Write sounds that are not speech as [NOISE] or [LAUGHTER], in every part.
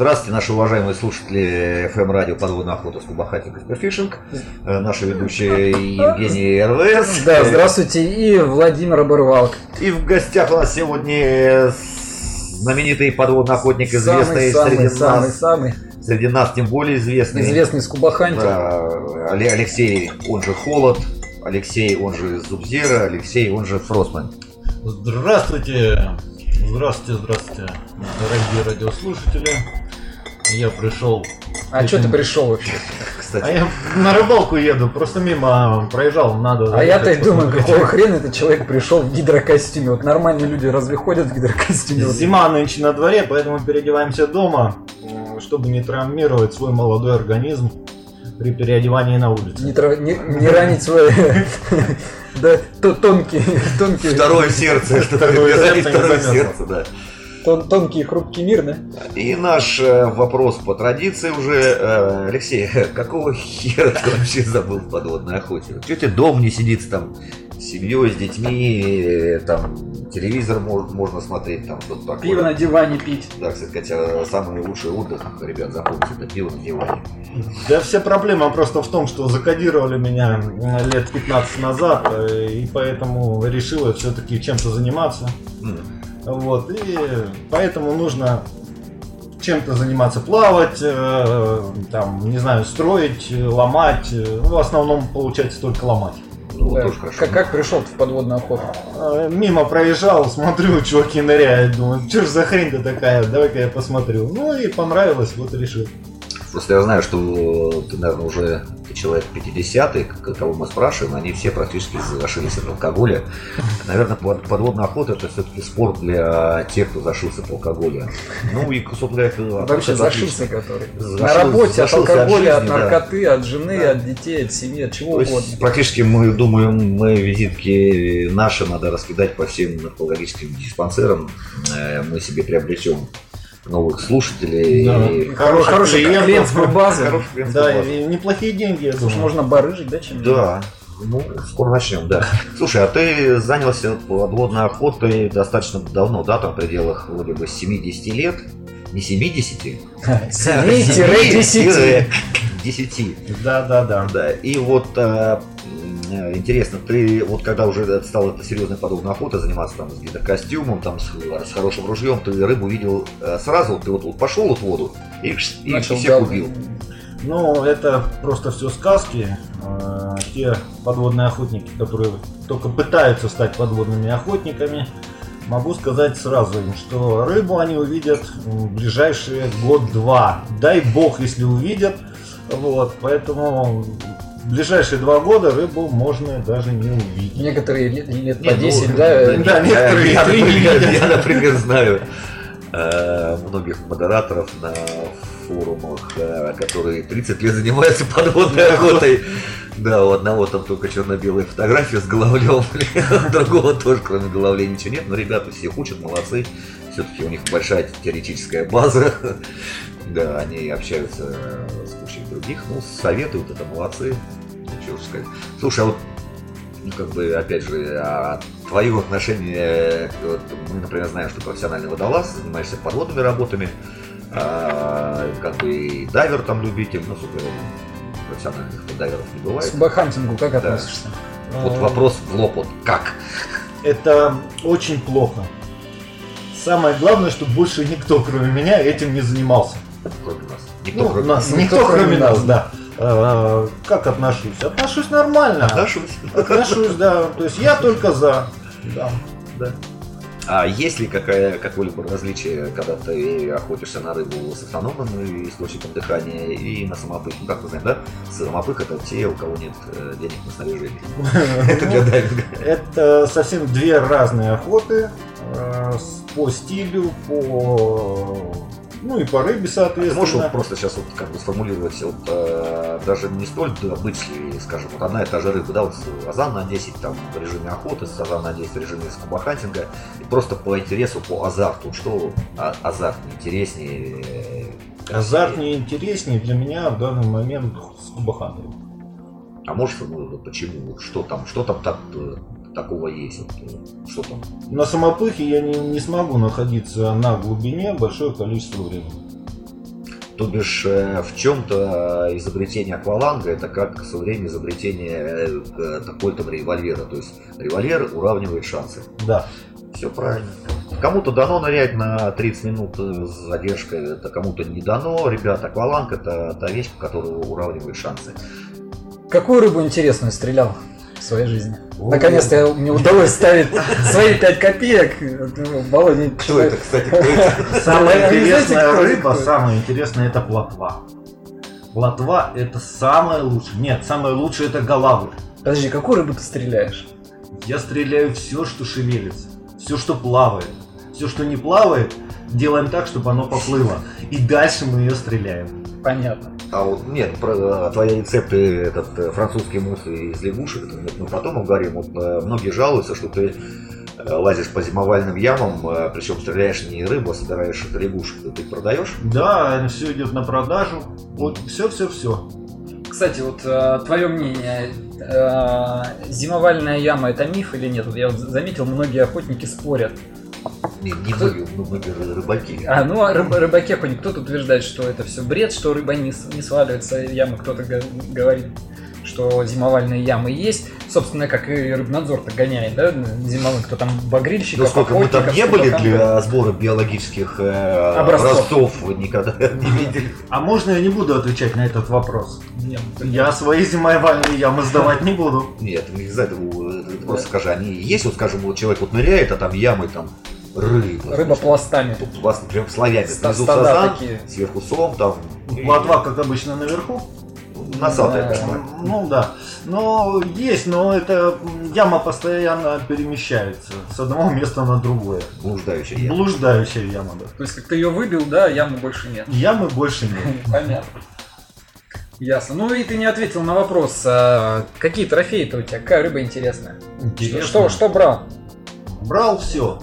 Здравствуйте, наши уважаемые слушатели FM радио «Подводная охота» с Кубахати Фишинг. Наши ведущие Евгений РВС. Да, здравствуйте, и Владимир Оборвалк. И в гостях у нас сегодня знаменитый подводный охотник, известный самый, среди самый, нас. Самый, Среди нас тем более известный. Известный с Кубаханти. Да, Алексей, он же Холод. Алексей, он же Зубзера. Алексей, он же Фростман. Здравствуйте, здравствуйте, здравствуйте, дорогие радиослушатели. Я пришел. А что ты пришел вообще? [LAUGHS] Кстати, А я на рыбалку еду, просто мимо проезжал, надо. А я-то и думаю, какого хрена этот человек пришел в гидрокостюме. Вот нормальные люди разве ходят в гидрокостюме? Зима нынче на дворе, поэтому переодеваемся дома, чтобы не травмировать свой молодой организм при переодевании на улице. Не, тра- не- не ранить свои [LAUGHS] да, то- тонкие, тонкие, второе сердце. [LAUGHS] Второе сердце, да. Тон- тонкий хрупкий мир, да? И наш э, вопрос по традиции уже. э, Алексей, [LAUGHS] какого хера ты вообще забыл в подводной охоте? Что тебе дом не сидится там с семьей, с детьми, э, там телевизор мож- можно смотреть, там что-то такое. Пиво на диване пить. Да, кстати, хотя самый лучший отдых, ребят, запомните, это пиво на диване. Да вся проблема просто в том, что закодировали меня э, лет 15 назад, э, и поэтому решил я все-таки чем-то заниматься. М. Вот, и поэтому нужно чем-то заниматься, плавать, э, там, не знаю, строить, э, ломать. э, Ну, в основном получается только ломать. Ну, Да. тоже хорошо. Как, как пришел в подводную охоту? Э, Мимо проезжал, смотрю, [LAUGHS] чуваки ныряют, думаю, что ж за хрень-то такая, давай-ка я посмотрю. Ну и понравилось, вот решил. Просто я знаю, что ты, наверное, уже человек 50-й, к- кого мы спрашиваем, они все практически зашились от алкоголя. Наверное, под- подводная охота это все-таки спорт для тех, кто зашился от алкоголя. Ну и, собственно говоря, это Вообще зашился который. Зашил- На работе, от зашился от алкоголя, от жизни, да. наркоты, от жены, Да. от детей, от семьи, от чего То есть, угодно. практически мы думаем, мы визитки наши надо раскидать по всем наркологическим диспансерам. Э, Мы себе приобретем новых слушателей. Да. И- Хоро- Хороший клиентов. клиентскую базу. Клиентов Да, базу. и неплохие деньги, Слушай, думаю. можно барыжить, да, чем Да. Ну, скоро начнем, да. Слушай, а ты занялся подводной охотой достаточно давно, да, там в пределах вроде бы 70 лет? Не 70? 7-10. 10. Да, да, да. Да, и вот а, интересно, ты вот когда уже стал это серьезной подводной охотой заниматься там с гидрокостюмом, там с, с хорошим ружьем, ты рыбу видел э, сразу, ты вот, вот пошел вот в воду и, и Начал всех гал- убил. Ну, это просто все сказки. Э, Те подводные охотники, которые только пытаются стать подводными охотниками, могу сказать сразу им, что рыбу они увидят в ближайшие год-два. Дай бог, если увидят. Вот, поэтому в ближайшие два года рыбу можно даже не увидеть. Некоторые лет, лет Не, по ну, 10, да, да, да, некоторые я, три например, я, например, знаю э, многих модераторов на форумах, э, которые 30 лет занимаются подводной охотой. Да, у одного там только черно-белая фотография с головлем, [LAUGHS] у другого тоже кроме головлей ничего нет, но ребята всех учат, молодцы. Все-таки у них большая теоретическая база. Да, они общаются э, с кучей других, ну, советуют, это молодцы. Что уж сказать. Слушай, а вот ну, как бы, опять же, а твое отношение, к- вот, мы, например, знаем, что профессиональный водолаз, занимаешься подводными работами, а, как бы и дайвер там любитель, ну, супер, профессиональных дайверов не К бывает. бахантингу как Да. относишься? Вот Э, вопрос в лоб, вот как? Это очень плохо. Самое главное, чтобы больше никто, кроме меня, этим не занимался. Кроме нас. Никто Ну, кроме нас, Никто, никто, кроме нас, нас, да. Э, Как отношусь? Отношусь нормально. Отношусь. Отношусь, да. То есть я только за. Да. Да. А есть ли какая, какое-либо различие, когда ты охотишься на рыбу с автономным источником дыхания и на самопых? Ну, как мы знаем, да? Самопых это те, у кого нет э, денег на снаряжение. [LAUGHS] Это для дайвинга. Это совсем две разные охоты э, по стилю, по ну и по рыбе, Можешь соответственно. вот просто сейчас вот как бы сформулировать вот, э, даже не столь добычливые, скажем, вот одна и та же рыба, да, вот азан на 10 там в режиме охоты, с азан на 10 в режиме скубахантинга, и просто по интересу, по азарту, что а- азарт интереснее, э, Азартнее и интереснее для меня в данный момент с кубахантером. А можешь формулировать, почему? Что там? Что там так, э, такого есть? Вот, э, что там? На самопыхе я не, не смогу находиться на глубине большое количество времени. То бишь, э, в чем-то изобретение акваланга это как со временем изобретение э, э, такой-то револьвера. То есть револьвер уравнивает шансы. Да. Все правильно. Кому-то дано нырять на 30 минут с задержкой, это кому-то не дано. Ребят, акваланг это та вещь, которая уравнивает шансы. Какую рыбу интересную стрелял в своей жизни? Наконец-то мне удалось ставить [LAUGHS] свои 5 копеек. Володя, Кто это, кстати, кто это? [LAUGHS] Самая интересная рыба, самая интересная это плотва. Плотва это самое лучшее. Нет, самое лучшее это голавль. Подожди, какую рыбу ты стреляешь? Я стреляю все, что шевелится, все, что плавает. Все, что не плавает, делаем так, чтобы оно поплыло. И дальше мы ее стреляем. Понятно. А вот нет, про твои рецепты, этот э, французский мусс из лягушек, это мы потом уговорим. Вот, э, многие жалуются, что ты э, лазишь по зимовальным ямам, причем стреляешь не рыбу, а собираешь это лягушек. Ты их продаешь? Да, все идет на продажу. Вот все, все, все. Кстати, вот твое мнение, зимовальная яма это миф или нет? Вот я заметил, многие охотники спорят. Не, не ну, многие ры- рыбаки. А, ну, а рыб, рыбаки охотник, кто-то утверждает, что это все бред, что рыба не, не сваливается ямы, кто-то говорит, что зимовальные ямы есть. Собственно, как и рыбнадзор-то гоняет, да, зимовым, кто там багрильщиков, Ну сколько мы там не были там для сбора биологических э, Образцов. образцов, вы никогда [LAUGHS] не видели. А можно я не буду отвечать на этот вопрос? Нет, Я свои зимовальные ямы сдавать не буду. Нет, не за это, э, просто скажи, они есть, вот скажем, вот человек вот ныряет, а там ямы, там рыба. Рыба пластами. Тут у вас прям слоями. Внизу стада сазан, такие. сверху сом, там Плотва, как обычно, наверху. носатая Да. такая. Ну да. Но есть, но это яма постоянно перемещается с одного места на другое. Блуждающая яма. Блуждающая яма, да. То есть, как ты ее выбил, да, ямы больше нет. Ямы больше нет. [LAUGHS] Понятно. Ясно. Ну и ты не ответил на вопрос, а какие трофеи-то у тебя, какая рыба интересная? Интересно. Что, что брал? Брал все.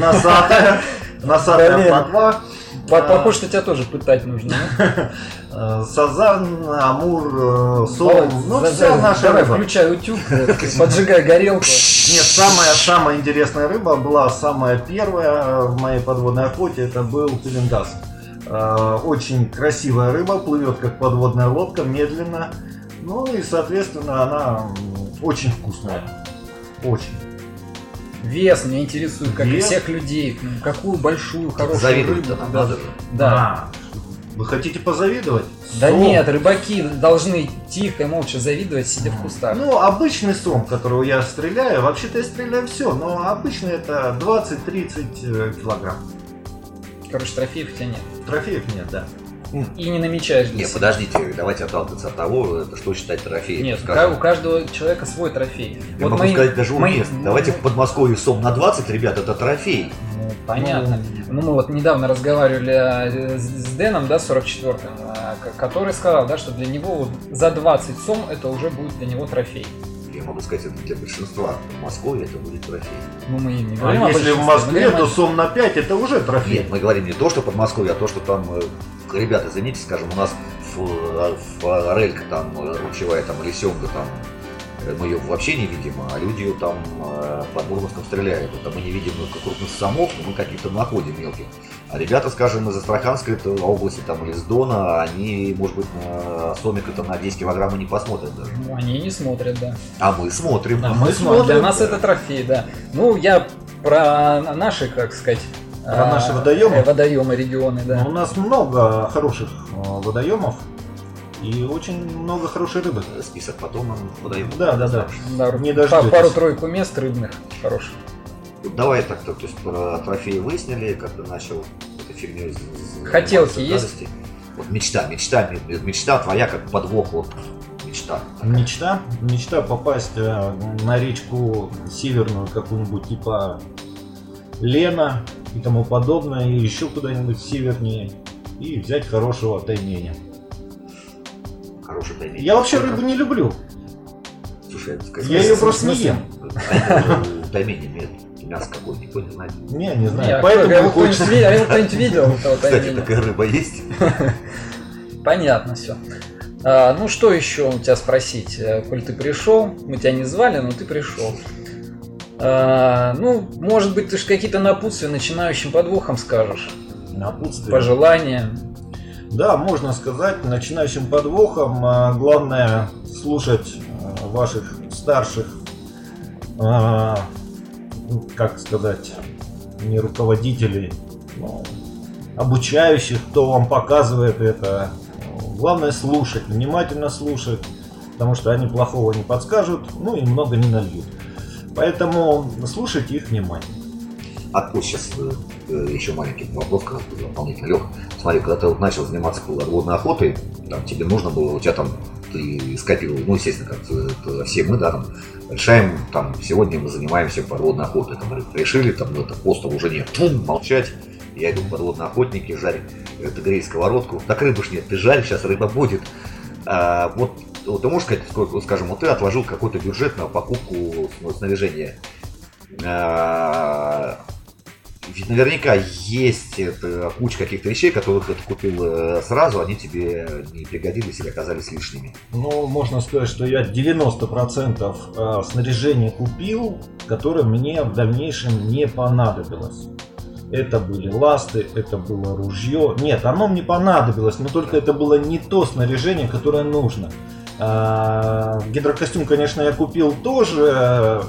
Носатая. Носатая Блин. плотва. По- А. Похоже, что тебя тоже пытать нужно. [LAUGHS] Сазан, амур, э. Давай, Ну, за- наша рыба. включай утюг, [LAUGHS] поджигай горелку. Нет, самая, самая интересная рыба была самая первая в моей подводной охоте, это был пеленгас. Э, Очень красивая рыба, плывет как подводная лодка, медленно. Ну и, соответственно, она очень вкусная. Очень. Вес меня интересует, как и Вес? всех людей. Ну, Какую большую, хорошую Завидовать-то рыбу. да. надо. Да. А, Вы хотите позавидовать? Да Сом. нет, рыбаки должны тихо и молча завидовать, сидя в кустах. Ну, обычный сом, которого я стреляю, вообще-то я стреляю все, но обычно это 20-30 килограмм. Короче, трофеев у тебя нет. Трофеев нет, да. И не намечаешь для Нет, себя. подождите, давайте отталкиваться от того, что считать трофеем. Нет, у Скажем, ка- у каждого человека свой трофей. Я Вот могу мои- сказать даже мои- уместно. Давайте в Подмосковье сом на 20, ребят, это трофей. Ну, понятно. Ну, мы вот недавно разговаривали э, с Дэном, да, 44-м, а, который сказал, да, что для него вот за 20 сом это уже будет для него трофей. Могу сказать, это для большинства. В Москве это будет трофей. Ну, мы не А говорим о если в Москве, то сом на 5 это уже трофей. Нет, мы говорим не то, что Подмосковье, а то, что там, э, ребята, извините, скажем, у нас в, в Орелька там э, ручевая, там, или Семга, там, э, мы ее вообще не видим, а люди ее там э, под Мурманском стреляют. Это мы не видим ну, крупных самов, но мы каких-то находим мелких. А ребята, скажем, из Астраханской это области, там, или из Дона, они, может быть, на сомик это на 10 килограмм и не посмотрят даже. Ну, они не смотрят, да. А мы смотрим. Да, мы мы смотрим. Для нас да. это трофей, да. Ну, я про наши, как сказать... Про а, наши водоемы? э, Водоемы, регионы, да. У нас много хороших э, водоемов и очень много хорошей рыбы. Список потом нам подаем. Да, да, да. Да, не дождетесь. Пару-тройку мест рыбных хороших. Вот Давай так-то, то есть про трофеи выяснили, как ты начал з- з- Хотелки есть? Вот мечта, мечта, мечта твоя как подвох, вот мечта. Мечта, мечта попасть э, на речку северную какую-нибудь типа Лена и тому подобное, и еще куда-нибудь севернее, и взять хорошего тайменя. Хороший тайминг. Я вообще рыбу не люблю. Слушай, это сказать, Я ее просто не ем. [LAUGHS] Тайминг имеет мясо какое никто не знает. Не, не знаю. А Поэтому а хочется- кто-нибудь видел- а кто-нибудь видел? этого [LAUGHS] Кстати, такая рыба есть. [LAUGHS] Понятно все. ну что еще у тебя спросить? Э, Коль ты пришел, мы тебя не звали, но ты пришел. А, ну, может быть, ты же какие-то напутствия начинающим подвохом скажешь, Напутствие. пожелания. Да, можно сказать, начинающим подвохом а, главное слушать а, ваших старших, а, ну, как сказать, не руководителей, но обучающих, кто вам показывает это. Главное слушать, внимательно слушать, потому что они плохого не подскажут, ну и много не нальют. Поэтому слушайте их внимательно. А сейчас э, еще маленький вопрос, как дополнительно. Лех, смотри, когда ты вот начал заниматься подводной охотой, там тебе нужно было, у тебя там ты скопировал, ну, естественно, как это все мы, да, там, решаем, там, сегодня мы занимаемся подводной охотой, там, решили, там, это постов уже нет, молчать, я иду подводные охотники, жарь, это грей сковородку, так рыбы ж нет, ты жарь, сейчас рыба будет. А, вот, вот ты можешь сказать, сколько, скажем, вот ты отложил какой-то бюджет на покупку снаряжения. А, ведь наверняка есть это, куча каких-то вещей, которых ты купил э, сразу, они тебе не пригодились или оказались лишними. Ну, можно сказать, что я 90% э, снаряжения купил, которое мне в дальнейшем не понадобилось. Это были ласты, это было ружье. Нет, оно мне понадобилось, но только это было не то снаряжение, которое нужно. А, гидрокостюм, конечно, я купил тоже,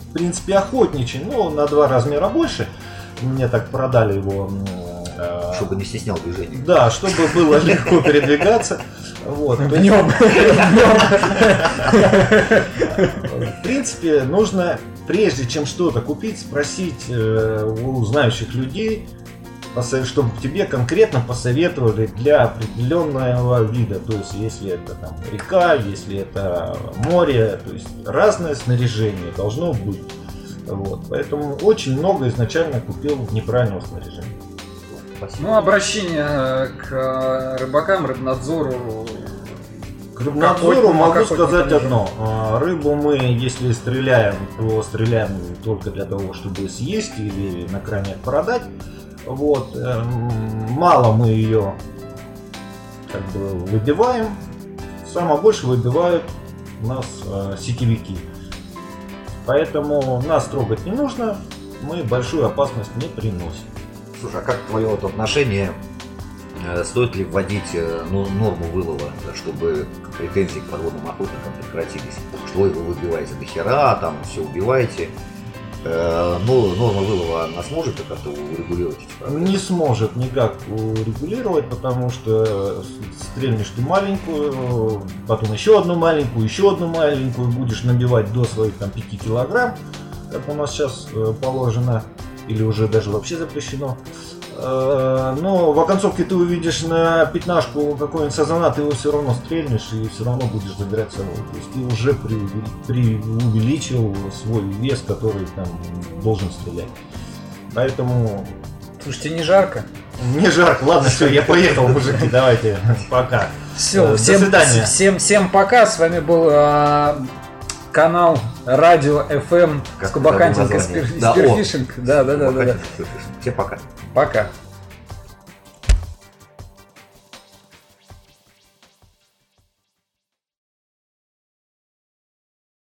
в принципе, охотничий, но на два размера больше. Мне так продали его. Э, чтобы не стеснял движение. Да, чтобы было легко передвигаться. Вот. Днем. В принципе, нужно, прежде чем что-то купить, спросить э, у знающих людей, чтобы тебе конкретно посоветовали для определенного вида. То есть, если это там река, если это море, то есть разное снаряжение должно быть. Вот. Поэтому очень много изначально купил неправильного снаряжения. Ну, обращение к рыбакам, рыбнадзору. К рыбнадзору могу сказать одно. А, рыбу мы, если стреляем, то стреляем только для того, чтобы съесть или на крайне продать. Вот. Эм, мало мы ее как бы выбиваем. Самое больше выбивают у нас э, сетевики. Поэтому нас трогать не нужно, мы большую опасность не приносим. Слушай, а как твое вот отношение? Э, стоит ли вводить э, ну, норму вылова, чтобы претензии к подводным охотникам прекратились? Что вы выбиваете до хера, там все убиваете? Э, но норма вылова она сможет как-то урегулировать? Не сможет никак урегулировать, потому что стрельнешь ты маленькую, потом еще одну маленькую, еще одну маленькую, будешь набивать до своих там 5 килограмм, как у нас сейчас э, положено, или уже даже вообще запрещено. Э, но в оконцовке ты увидишь на пятнашку какой-нибудь сазана, ты его все равно стрельнешь и все равно будешь забирать самого. То есть ты уже преувеличил свой вес, который там должен стрелять. Поэтому... Слушайте, не жарко? Не жарко, ладно, все, я поехал, мужики, давайте, пока. Все, всем, До свидания. Всем, всем пока, с вами был а, канал Радио FM Скубахантинг Спирфишинг. Да, да, да, да, да. Всем пока. Пока.